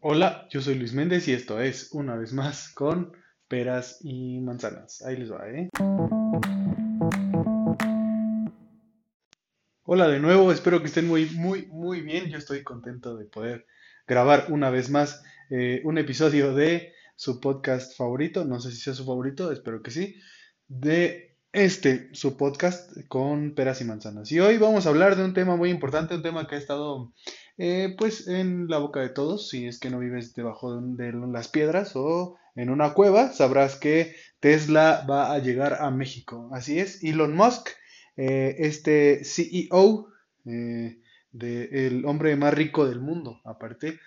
Hola, yo soy Luis Méndez y esto es una vez más con peras y manzanas. Ahí les va, ¿eh? Hola de nuevo, espero que estén muy, muy, muy bien. Yo estoy contento de poder grabar una vez más eh, un episodio de su podcast favorito. No sé si sea su favorito, espero que sí. De este, su podcast con peras y manzanas. Y hoy vamos a hablar de un tema muy importante, un tema que ha estado eh, pues en la boca de todos, si es que no vives debajo de, las piedras o en una cueva, sabrás que Tesla va a llegar a México. Así es, Elon Musk, eh, este CEO eh, del hombre más rico del mundo, aparte,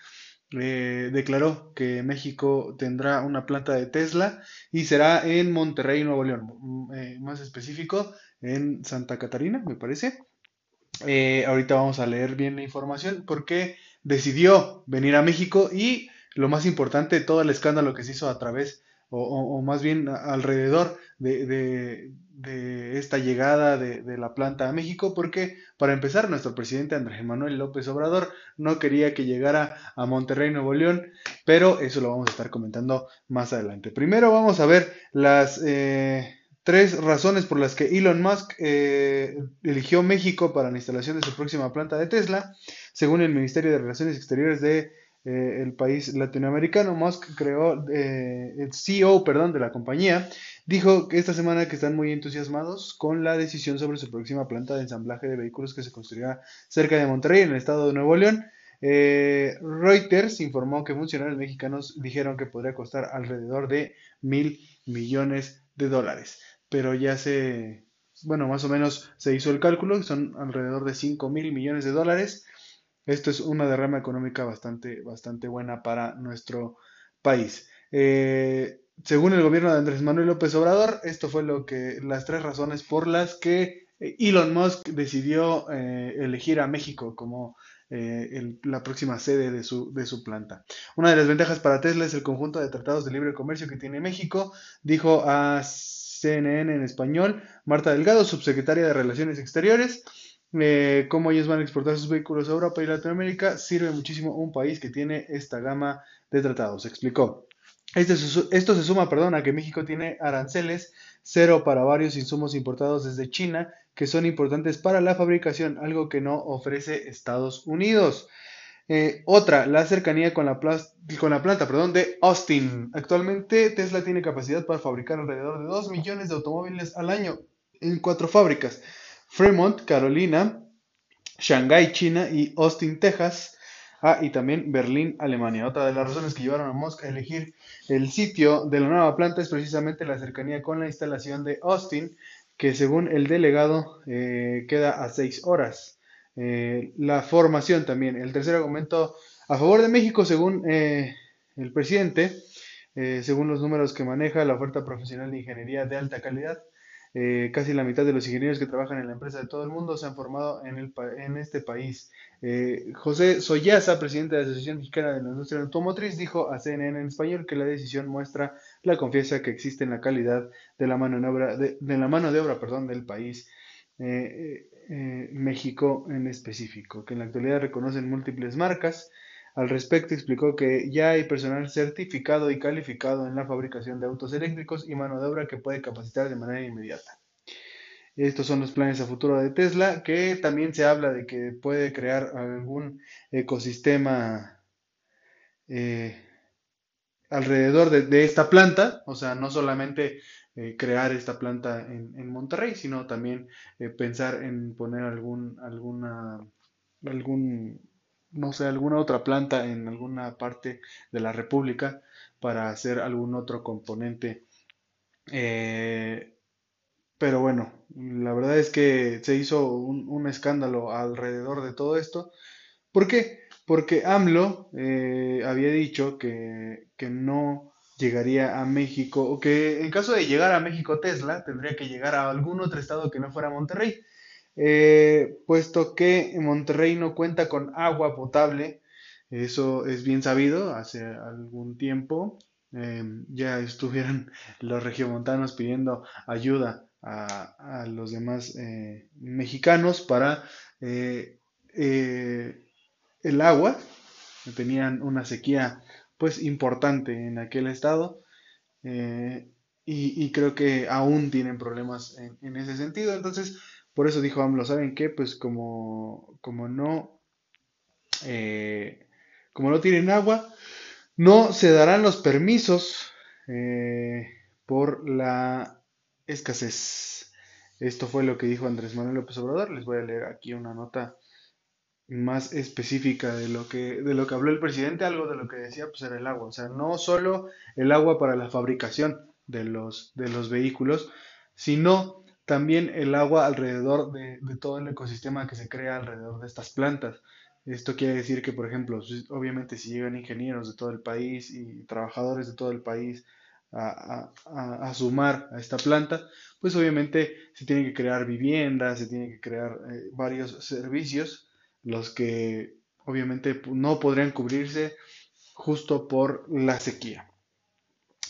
declaró que México tendrá una planta de Tesla y será en Monterrey, Nuevo León, mm, más específico en Santa Catarina, me parece. Eh, ahorita vamos a leer bien la información porque decidió venir a México y lo más importante, todo el escándalo que se hizo a través o, más bien alrededor de, esta llegada de, la planta a México, porque para empezar, nuestro presidente Andrés Manuel López Obrador no quería que llegara a Monterrey, Nuevo León, pero eso lo vamos a estar comentando más adelante. Primero vamos a ver las... Eh, tres razones por las que Elon Musk eh, eligió México para la instalación de su próxima planta de Tesla. Según el Ministerio de Relaciones Exteriores de eh, el país latinoamericano, Musk creó, eh, el CEO, perdón, de la compañía, dijo que esta semana que están muy entusiasmados con la decisión sobre su próxima planta de ensamblaje de vehículos que se construirá cerca de Monterrey, en el estado de Nuevo León. Reuters informó que funcionarios mexicanos dijeron que podría costar alrededor de mil millones de dólares pero ya se, bueno, más o menos se hizo el cálculo, son alrededor de 5 mil millones de dólares. Esto es una derrama económica bastante, bastante buena para nuestro país. Eh, según el gobierno de Andrés Manuel López Obrador, esto fue lo que las tres razones por las que Elon Musk decidió eh, elegir a México como eh, la próxima sede de su, de su planta. Una de las ventajas para Tesla es el conjunto de tratados de libre comercio que tiene México, dijo a CNN en español, Marta Delgado, subsecretaria de Relaciones Exteriores. Eh, cómo ellos van a exportar sus vehículos a Europa y Latinoamérica, sirve muchísimo un país que tiene esta gama de tratados, explicó. Este esto se suma perdón, a que México tiene aranceles cero para varios insumos importados desde China que son importantes para la fabricación, algo que no ofrece Estados Unidos. Eh, otra, la cercanía con la, con la planta perdón, de Austin. Actualmente Tesla tiene capacidad para fabricar alrededor de 2 millones de automóviles al año en cuatro fábricas. Fremont, Carolina, Shanghai, China y Austin, Texas. Ah, y también Berlín, Alemania. Otra de las razones que llevaron a Musk a elegir el sitio de la nueva planta es precisamente la cercanía con la instalación de Austin, que según el delegado eh, queda a 6 horas. Eh, la formación también. El tercer argumento a favor de México, según eh, el presidente, eh, según los números que maneja la oferta profesional de ingeniería de alta calidad, casi la mitad de los ingenieros que trabajan en la empresa de todo el mundo se han formado en, el, en este país. José Soyaza, presidente de la Asociación Mexicana de la Industria Automotriz, dijo a CNN en español que la decisión muestra la confianza que existe en la calidad de la mano de obra, de, la mano de obra perdón, del país. Eh, México en específico, que en la actualidad reconocen múltiples marcas. Al respecto explicó que ya hay personal certificado y calificado en la fabricación de autos eléctricos y mano de obra que puede capacitar de manera inmediata. Estos son los planes a futuro de Tesla, que también se habla de que puede crear algún ecosistema eh, alrededor de, esta planta, o sea, no solamente eh, crear esta planta en, Monterrey, sino también eh, pensar en poner algún, alguna, algún, no sé, alguna otra planta en alguna parte de la República para hacer algún otro componente. Eh, pero bueno, la verdad es que se hizo un, escándalo alrededor de todo esto. ¿Por qué? Porque AMLO había dicho que, que no llegaría a México, o que en caso de llegar a México Tesla, tendría que llegar a algún otro estado que no fuera Monterrey, eh, puesto que Monterrey no cuenta con agua potable, eso es bien sabido, hace algún tiempo eh, ya estuvieron los regiomontanos pidiendo ayuda a, los demás eh, mexicanos para el agua. Tenían una sequía pues importante en aquel estado eh, y, creo que aún tienen problemas en, ese sentido. Entonces, por eso dijo AMLO, ¿saben qué? Pues como, como no, eh, como no tienen agua, no se darán los permisos eh, por la escasez. Esto fue lo que dijo Andrés Manuel López Obrador. Les voy a leer aquí una nota más específica de lo que de lo que habló el presidente, algo de lo que decía pues era el agua, o sea, no solo el agua para la fabricación de los de los vehículos, sino también el agua alrededor de, todo el ecosistema que se crea alrededor de estas plantas. Esto quiere decir que, por ejemplo, obviamente si llegan ingenieros de todo el país y trabajadores de todo el país a, a, sumar a esta planta, pues obviamente se tienen que crear viviendas, se tienen que crear eh, varios servicios los que obviamente no podrían cubrirse justo por la sequía.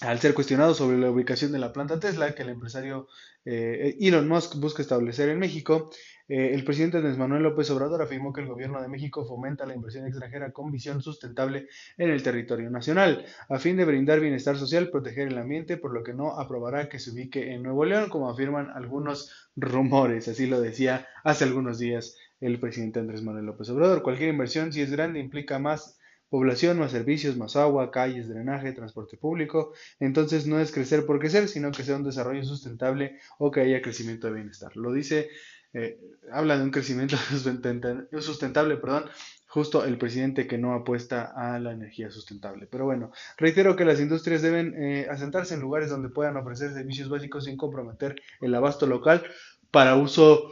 Al ser cuestionado sobre la ubicación de la planta Tesla que el empresario eh, Elon Musk busca establecer en México, eh, el presidente Andrés Manuel López Obrador afirmó que el gobierno de México fomenta la inversión extranjera con visión sustentable en el territorio nacional, a fin de brindar bienestar social, proteger el ambiente, por lo que no aprobará que se ubique en Nuevo León, como afirman algunos rumores. Así lo decía hace algunos días el presidente Andrés Manuel López Obrador. Cualquier inversión, si es grande, implica más población, más servicios, más agua, calles, drenaje, transporte público. Entonces no es crecer por crecer, sino que sea un desarrollo sustentable o que haya crecimiento de bienestar. Lo dice, eh, habla de un crecimiento sustentable, perdón, justo el presidente que no apuesta a la energía sustentable. Pero bueno, reitero que las industrias deben eh, asentarse en lugares donde puedan ofrecer servicios básicos sin comprometer el abasto local para uso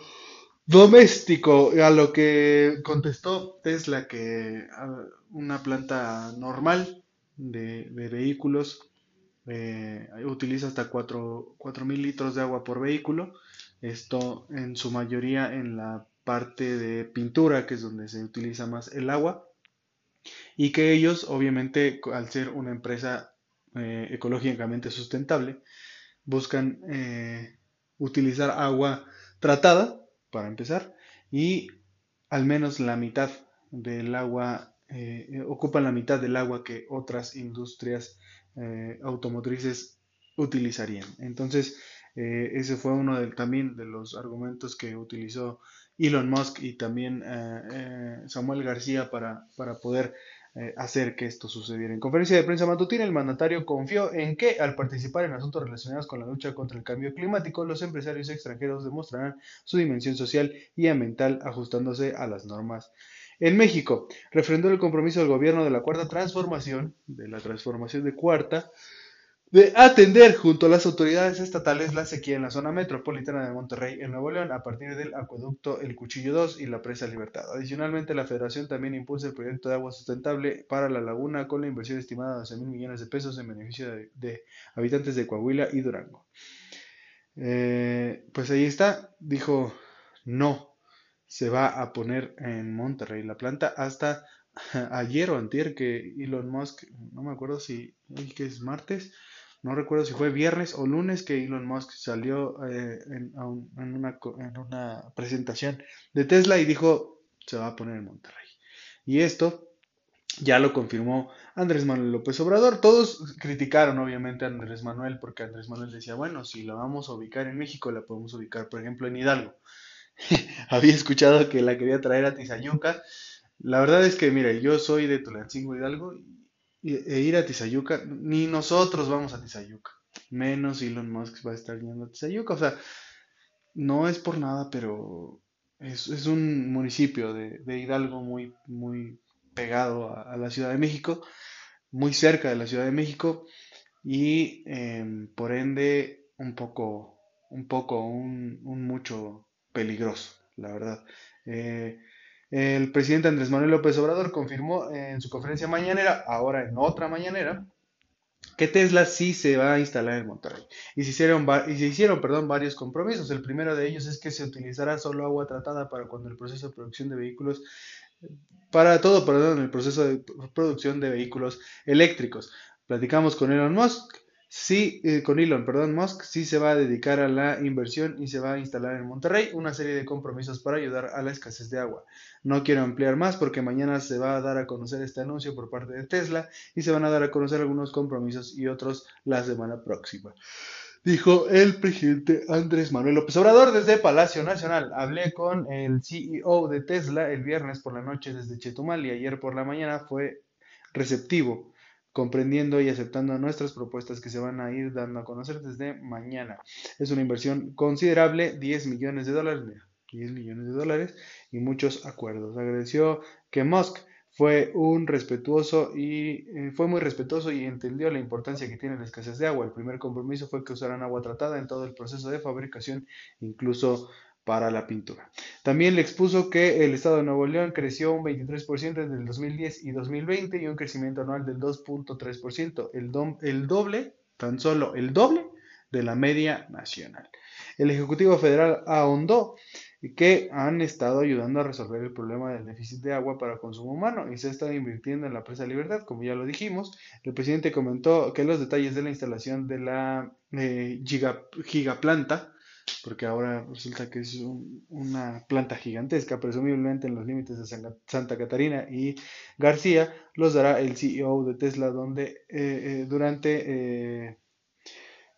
doméstico, a lo que contestó Tesla que una planta normal de, vehículos eh, utiliza hasta 4.000 litros de agua por vehículo, esto en su mayoría en la parte de pintura, que es donde se utiliza más el agua, y que ellos obviamente al ser una empresa eh, ecológicamente sustentable, buscan eh, utilizar agua tratada para empezar, y al menos la mitad del agua, eh, ocupan la mitad del agua que otras industrias eh, automotrices utilizarían. Entonces, eh, ese fue uno de, también de los argumentos que utilizó Elon Musk y también Samuel García para, para poder eh, hacer que esto sucediera. En conferencia de prensa matutina, el mandatario confió en que, al participar en asuntos relacionados con la lucha contra el cambio climático, los empresarios extranjeros demostrarán su dimensión social y ambiental ajustándose a las normas. En México, refrendó el compromiso del gobierno de la cuarta transformación, de la transformación de cuarta, de atender junto a las autoridades estatales la sequía en la zona metropolitana de Monterrey, en Nuevo León, a partir del acueducto El Cuchillo 2 y la presa Libertad. Adicionalmente, la Federación también impulsa el proyecto de agua sustentable para la laguna con la inversión estimada de 12 mil millones de pesos en beneficio de, habitantes de Coahuila y Durango. Eh, pues ahí está, dijo no se va a poner en Monterrey la planta hasta ayer o antier que Elon Musk, no me acuerdo si es martes, no recuerdo si fue viernes o lunes que Elon Musk salió eh, en, una, en, una, presentación de Tesla y dijo se va a poner en Monterrey. Y esto ya lo confirmó Andrés Manuel López Obrador. Todos criticaron obviamente a Andrés Manuel porque Andrés Manuel decía, bueno, si la vamos a ubicar en México, la podemos ubicar, por ejemplo, en Hidalgo. Había escuchado que la quería traer a Tizayuca. La verdad es que, mire, yo soy de Tulancingo Hidalgo e ir a Tizayuca, ni nosotros vamos a Tizayuca, menos Elon Musk va a estar yendo a Tizayuca, o sea, no es por nada, pero es, un municipio de, Hidalgo muy, muy pegado a, la Ciudad de México, muy cerca de la Ciudad de México y em, por ende un poco, un poco, un, mucho peligroso, la verdad. Eh, el presidente Andrés Manuel López Obrador confirmó en su conferencia mañanera, ahora en otra mañanera, que Tesla sí se va a instalar en Monterrey. Y se hicieron, y se hicieron perdón, varios compromisos. El primero de ellos es que se utilizará solo agua tratada para cuando el proceso de producción de vehículos, para todo, perdón, el proceso de producción de vehículos eléctricos. Platicamos con Elon Musk sí, eh, con Elon, perdón, Musk, sí se va a dedicar a la inversión y se va a instalar en Monterrey una serie de compromisos para ayudar a la escasez de agua. No quiero ampliar más porque mañana se va a dar a conocer este anuncio por parte de Tesla y se van a dar a conocer algunos compromisos y otros la semana próxima. Dijo el presidente Andrés Manuel López Obrador desde Palacio Nacional. Hablé con el CEO de Tesla el viernes por la noche desde Chetumal y ayer por la mañana fue receptivo comprendiendo y aceptando nuestras propuestas que se van a ir dando a conocer desde mañana. Es una inversión considerable, 10 millones de dólares, 10 millones de dólares y muchos acuerdos. Agradeció que Musk fue un respetuoso y eh, fue muy respetuoso y entendió la importancia que tiene la escasez de agua. El primer compromiso fue que usaran agua tratada en todo el proceso de fabricación, incluso para la pintura. También le expuso que el Estado de Nuevo León creció un 23% entre el 2010 y 2020 y un crecimiento anual del 2.3%, el, doble, tan solo el doble de la media nacional. El Ejecutivo Federal ahondó que han estado ayudando a resolver el problema del déficit de agua para consumo humano y se ha estado invirtiendo en la presa Libertad, como ya lo dijimos. El presidente comentó que los detalles de la instalación de la eh, gigaplanta porque ahora resulta que es una planta gigantesca, presumiblemente en los límites de Santa Catarina y García, los dará el CEO de Tesla, donde eh, eh, durante eh,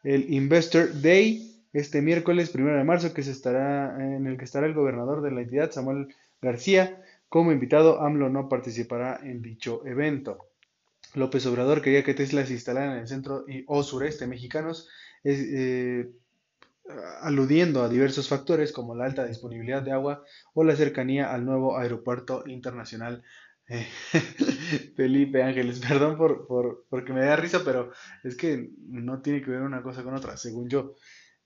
el Investor Day, este miércoles primero de marzo, que se estará, en el que estará el gobernador de la entidad, Samuel García, como invitado, AMLO no participará en dicho evento. López Obrador quería que Tesla se instalara en el centro y, o sureste mexicanos. Aludiendo a diversos factores como la alta disponibilidad de agua o la cercanía al nuevo aeropuerto internacional eh, Felipe Ángeles. Perdón por, por, porque me da risa, pero es que no tiene que ver una cosa con otra, según yo.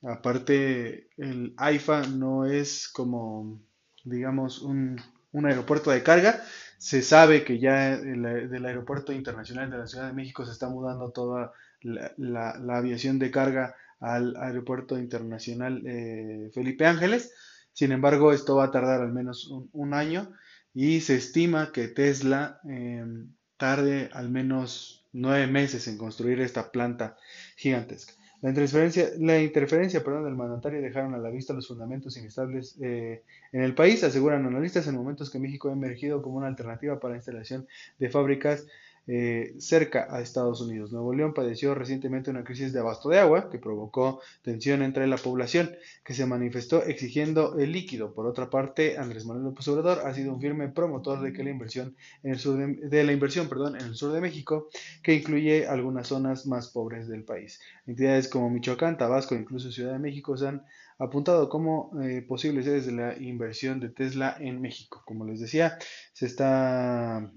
Aparte, el AIFA no es como, digamos, un, un aeropuerto de carga. Se sabe que ya del aeropuerto internacional de la Ciudad de México se está mudando toda la, la aviación de carga al Aeropuerto Internacional eh, Felipe Ángeles. Sin embargo, esto va a tardar al menos un, año y se estima que Tesla em, tarde al menos nueve meses en construir esta planta gigantesca. La interferencia, la interferencia del mandatario dejaron a la vista los fundamentos inestables eh, en el país, aseguran analistas en momentos que México ha emergido como una alternativa para la instalación de fábricas eh, cerca a Estados Unidos. Nuevo León padeció recientemente una crisis de abasto de agua que provocó tensión entre la población, que se manifestó exigiendo el líquido. Por otra parte, Andrés Manuel López Obrador ha sido un firme promotor de que la inversión en el sur de, la inversión, en el sur de México, que incluye algunas zonas más pobres del país. Entidades como Michoacán, Tabasco incluso Ciudad de México se han apuntado como eh, posibles sedes de la inversión de Tesla en México. Como les decía, se está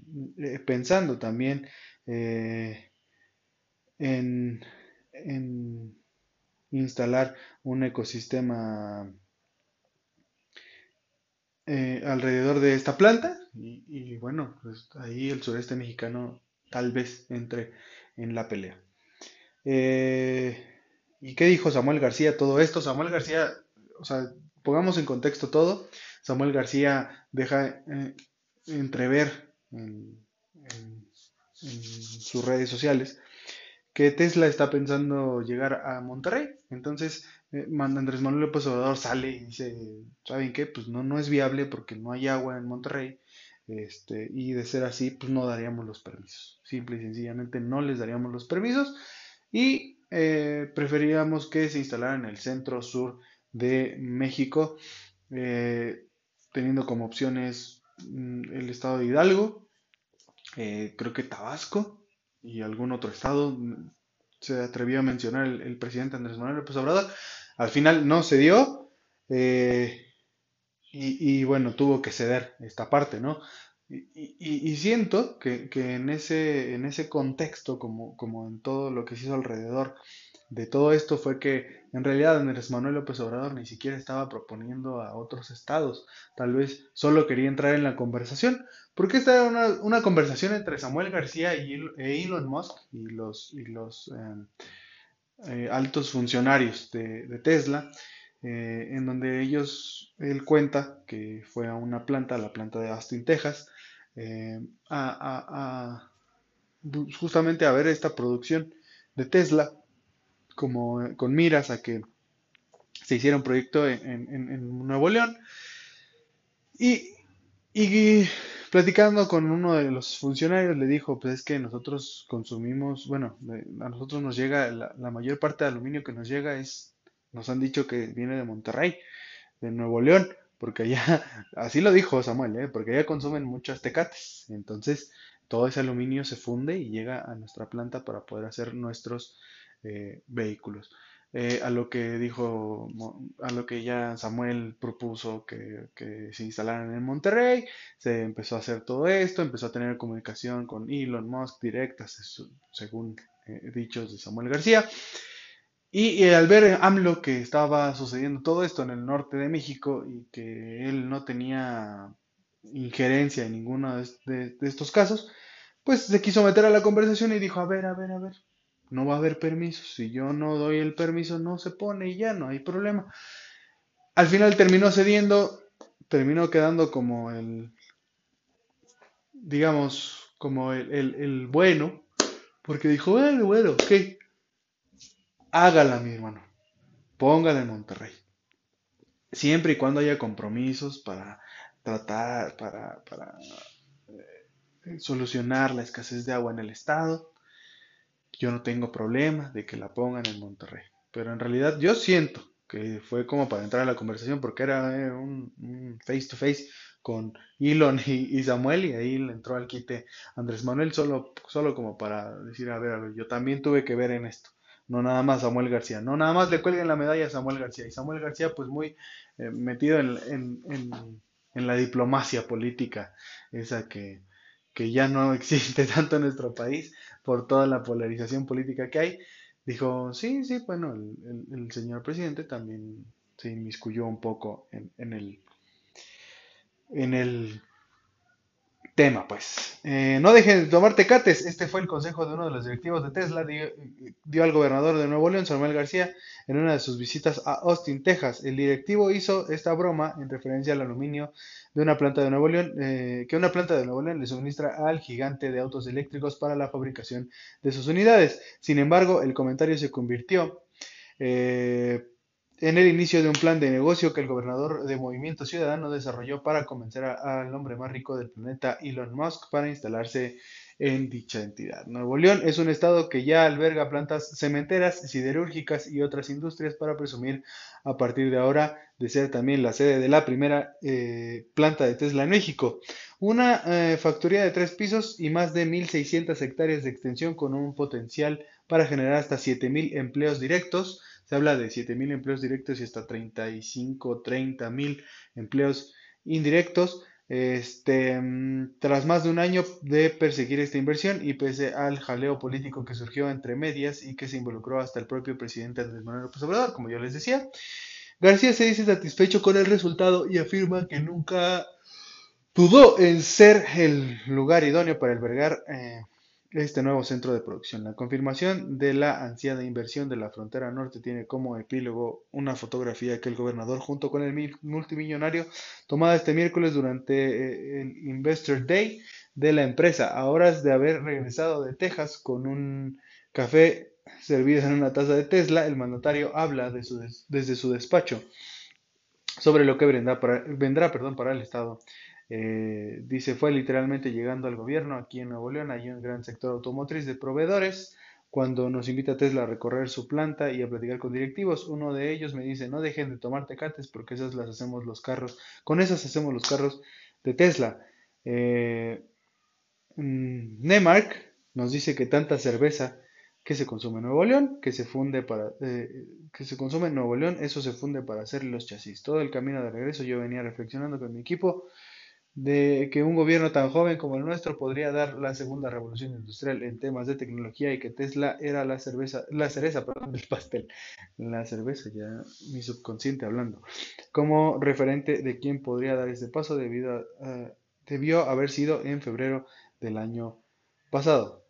pensando también eh, en, instalar un ecosistema alrededor de esta planta y, bueno, pues ahí el sureste mexicano tal vez entre en la pelea. ¿Y qué dijo Samuel García todo esto? Samuel García, o sea, pongamos en contexto todo. Samuel García deja eh, entrever en, sus redes sociales que Tesla está pensando llegar a Monterrey. Entonces, eh, Andrés Manuel López Obrador sale y dice, ¿saben qué? Pues no, no es viable porque no hay agua en Monterrey. Este, y de ser así, pues no daríamos los permisos. Simple y sencillamente no les daríamos los permisos. Y eh, preferíamos que se instalara en el centro sur de México, eh, teniendo como opciones mm, el estado de Hidalgo, eh, creo que Tabasco y algún otro estado. Mm, se atrevió a mencionar el, presidente Andrés Manuel López Obrador. Al final no se dio. Y, y, bueno, tuvo que ceder esta parte, ¿no? Y, siento que, en, ese, en ese contexto, como, como en todo lo que se hizo alrededor de todo esto, fue que en realidad Andrés Manuel López Obrador ni siquiera estaba proponiendo a otros estados, tal vez solo quería entrar en la conversación, porque esta era una, conversación entre Samuel García y, e Elon Musk y los, y los eh, eh, altos funcionarios de, Tesla, eh, en donde ellos, él cuenta que fue a una planta, la planta de Austin, Texas, a, justamente a ver esta producción de Tesla como con miras a que se hiciera un proyecto en, Nuevo León. Y, platicando con uno de los funcionarios le dijo, pues es que nosotros consumimos, bueno, a nosotros nos llega, la, mayor parte de aluminio que nos llega es, nos han dicho que viene de Monterrey, de Nuevo León porque allá, así lo dijo Samuel, ¿eh? porque allá consumen muchos tecates. Entonces, todo ese aluminio se funde y llega a nuestra planta para poder hacer nuestros eh, vehículos. Eh, a lo que dijo, a lo que ya Samuel propuso que, se instalaran en Monterrey, se empezó a hacer todo esto, empezó a tener comunicación con Elon Musk directas, según dichos de Samuel García. Y, al ver AMLO que estaba sucediendo todo esto en el norte de México y que él no tenía injerencia en ninguno de, estos casos, pues se quiso meter a la conversación y dijo, a ver, a ver, a ver, no va a haber permiso, si yo no doy el permiso no se pone y ya no hay problema. Al final terminó cediendo, terminó quedando como el, digamos, como el, el, bueno, porque dijo, bueno, bueno, ok, hágala, mi hermano. Póngala en Monterrey. Siempre y cuando haya compromisos para tratar, para, para eh, solucionar la escasez de agua en el estado, yo no tengo problema de que la pongan en Monterrey. Pero en realidad yo siento que fue como para entrar a la conversación porque era eh, un, face to face con Elon y, Samuel y ahí le entró al quite Andrés Manuel solo, solo como para decir, a ver, a ver, yo también tuve que ver en esto no nada más Samuel García, no nada más le cuelguen la medalla a Samuel García. Y Samuel García, pues muy eh, metido en, la diplomacia política, esa que, ya no existe tanto en nuestro país por toda la polarización política que hay, dijo, sí, sí, bueno, el, señor presidente también se inmiscuyó un poco en, en el en el tema, pues. Eh, no dejen de tomar tecates. Este fue el consejo de uno de los directivos de Tesla. Dio, al gobernador de Nuevo León, Samuel García, en una de sus visitas a Austin, Texas. El directivo hizo esta broma en referencia al aluminio de una planta de Nuevo León, eh, que una planta de Nuevo León le suministra al gigante de autos eléctricos para la fabricación de sus unidades. Sin embargo, el comentario se convirtió eh, en el inicio de un plan de negocio que el gobernador de Movimiento Ciudadano desarrolló para convencer al hombre más rico del planeta, Elon Musk, para instalarse en dicha entidad. Nuevo León es un estado que ya alberga plantas cementeras, siderúrgicas y otras industrias para presumir a partir de ahora de ser también la sede de la primera eh, planta de Tesla en México. Una eh, factoría de tres pisos y más de 1.600 hectáreas de extensión con un potencial para generar hasta 7.000 empleos directos se habla de 7.000 empleos directos y hasta 35, 30.000 empleos indirectos. Este, mm, tras más de un año de perseguir esta inversión y pese al jaleo político que surgió entre medias y que se involucró hasta el propio presidente Andrés Manuel López Obrador, como yo les decía, García se dice satisfecho con el resultado y afirma que nunca dudó en ser el lugar idóneo para albergar eh, este nuevo centro de producción. La confirmación de la ansiada inversión de la frontera norte tiene como epílogo una fotografía que el gobernador junto con el multimillonario tomada este miércoles durante eh, el Investor Day de la empresa, a horas de haber regresado de Texas con un café servido en una taza de Tesla, el mandatario habla desde su despacho sobre lo que vendrá vendrá, perdón, para el Estado eh, dice, fue literalmente llegando al gobierno aquí en Nuevo León, hay un gran sector automotriz de proveedores. Cuando nos invita Tesla a recorrer su planta y a platicar con directivos, uno de ellos me dice, no dejen de tomar tecates porque esas las hacemos los carros, con esas hacemos los carros de Tesla. Eh, mm, Nemark nos dice que tanta cerveza que se consume en Nuevo León, que se funde para eh, que se consume Nuevo León, eso se funde para hacer los chasis. Todo el camino de regreso yo venía reflexionando con mi equipo de que un gobierno tan joven como el nuestro podría dar la segunda revolución industrial en temas de tecnología y que Tesla era la cerveza, la cereza perdón, del pastel, la cerveza, ya mi subconsciente hablando, como referente de quién podría dar ese paso debido a, debió haber sido en febrero del año pasado.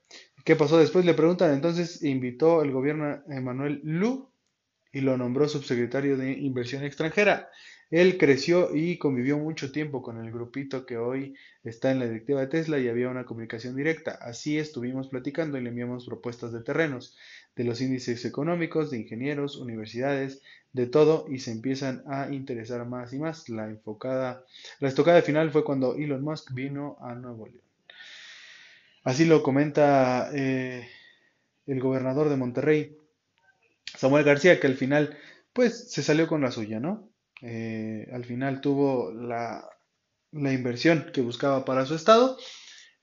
¿Qué pasó después? Le preguntan, entonces invitó el gobierno a Emmanuel Lu y lo nombró subsecretario de Inversión Extranjera. Él creció y convivió mucho tiempo con el grupito que hoy está en la directiva de Tesla y había una comunicación directa. Así estuvimos platicando y le enviamos propuestas de terrenos, de los índices económicos, de ingenieros, universidades, de todo y se empiezan a interesar más y más. La enfocada, la estocada final fue cuando Elon Musk vino a Nuevo León. Así lo comenta eh, el gobernador de Monterrey, Samuel García, que al final, pues, se salió con la suya, ¿no? Eh, al final tuvo la, inversión que buscaba para su estado.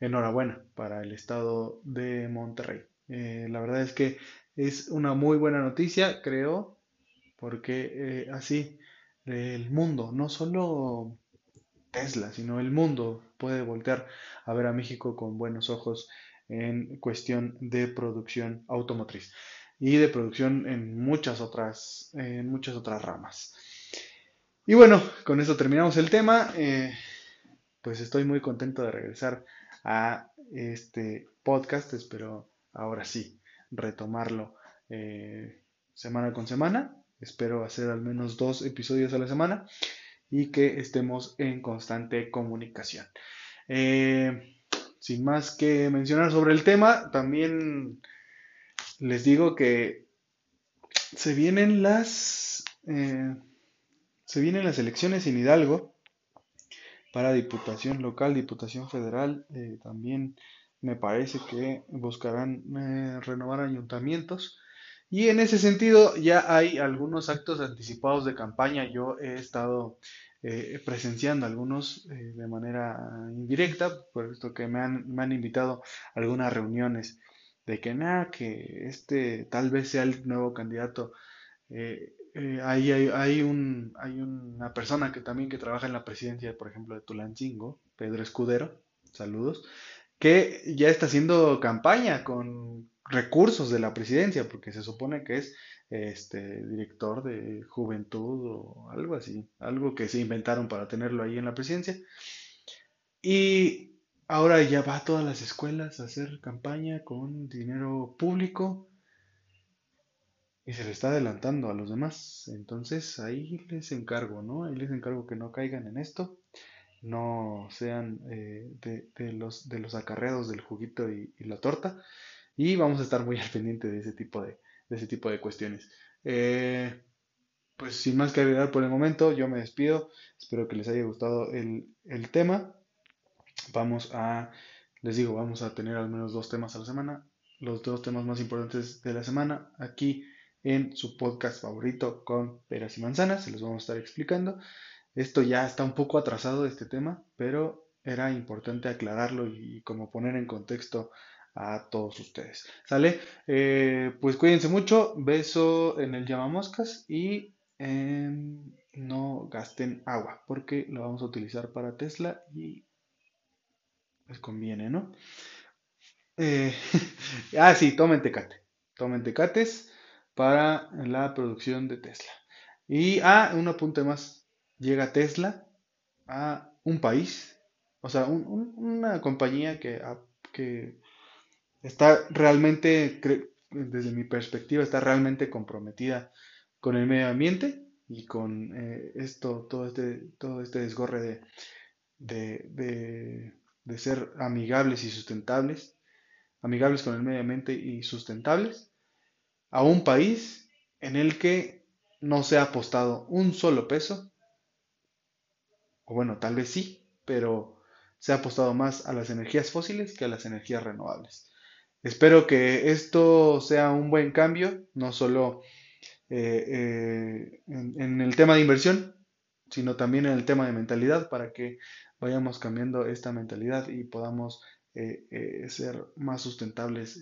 Enhorabuena para el estado de Monterrey. Eh, la verdad es que es una muy buena noticia, creo, porque así el mundo, no solo Tesla, sino el mundo puede voltear a ver a México con buenos ojos en cuestión de producción automotriz y de producción en muchas otras, en muchas otras ramas. Y bueno, con esto terminamos el tema. Eh, pues estoy muy contento de regresar a este podcast. Espero ahora sí retomarlo eh, semana con semana. Espero hacer al menos dos episodios a la semana y que estemos en constante comunicación. Eh, sin más que mencionar sobre el tema, también les digo que se vienen las se vienen las elecciones en Hidalgo para diputación local, diputación federal. Eh, también me parece que buscarán renovar ayuntamientos. Y en ese sentido ya hay algunos actos anticipados de campaña. Yo he estado eh, presenciando algunos eh, de manera indirecta, por esto que me han, me han invitado a algunas reuniones de que nada, que este tal vez sea el nuevo candidato. Eh, ahí hay, un, una persona que también que trabaja en la presidencia, por ejemplo, de Tulancingo, Pedro Escudero, saludos, que ya está haciendo campaña con recursos de la presidencia, porque se supone que es este director de juventud o algo así, algo que se inventaron para tenerlo ahí en la presidencia. Y ahora ya va a todas las escuelas a hacer campaña con dinero público y se le está adelantando a los demás. Entonces ahí les encargo, ¿no? Ahí les encargo que no caigan en esto, no sean eh, de, los, de los acarreados del juguito y, la torta. Y vamos a estar muy al pendiente de ese tipo de, de ese tipo de cuestiones. Eh, pues sin más que agregar por el momento, yo me despido. Espero que les haya gustado el, tema. Vamos a, les digo, vamos a tener al menos dos temas a la semana. Los dos temas más importantes de la semana aquí en su podcast favorito con peras y manzanas. Se los vamos a estar explicando. Esto ya está un poco atrasado este tema, pero era importante aclararlo y como poner en contexto a todos ustedes. ¿Sale? Eh, pues cuídense mucho, beso en el llamamoscas y no gasten agua porque lo vamos a utilizar para Tesla y les conviene, ¿no? Eh, ah, sí, tomen tecate. Tomen tecates para la producción de Tesla. Y, ah, un apunte más. Llega Tesla a un país, o sea, una compañía que, que está realmente, desde mi perspectiva, está realmente comprometida con el medio ambiente y con eh, esto, todo este, todo este desgorre de, de, ser amigables y sustentables, amigables con el medio ambiente y sustentables, a un país en el que no se ha apostado un solo peso, o bueno, tal vez sí, pero se ha apostado más a las energías fósiles que a las energías renovables. Espero que esto sea un buen cambio, no solo eh, eh, en, el tema de inversión, sino también en el tema de mentalidad, para que vayamos cambiando esta mentalidad y podamos eh, ser más sustentables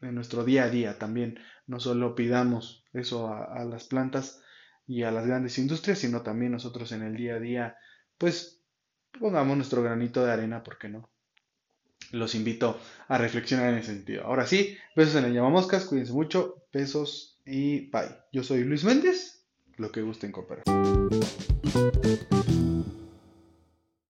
en nuestro día a día también. No solo pidamos eso a, las plantas y a las grandes industrias, sino también nosotros en el día a día, pues pongamos nuestro granito de arena, ¿por qué no? los invito a reflexionar en ese sentido. Ahora sí, besos en el llamamoscas, cuídense mucho, besos y bye. Yo soy Luis Méndez, lo que gusten cooperar.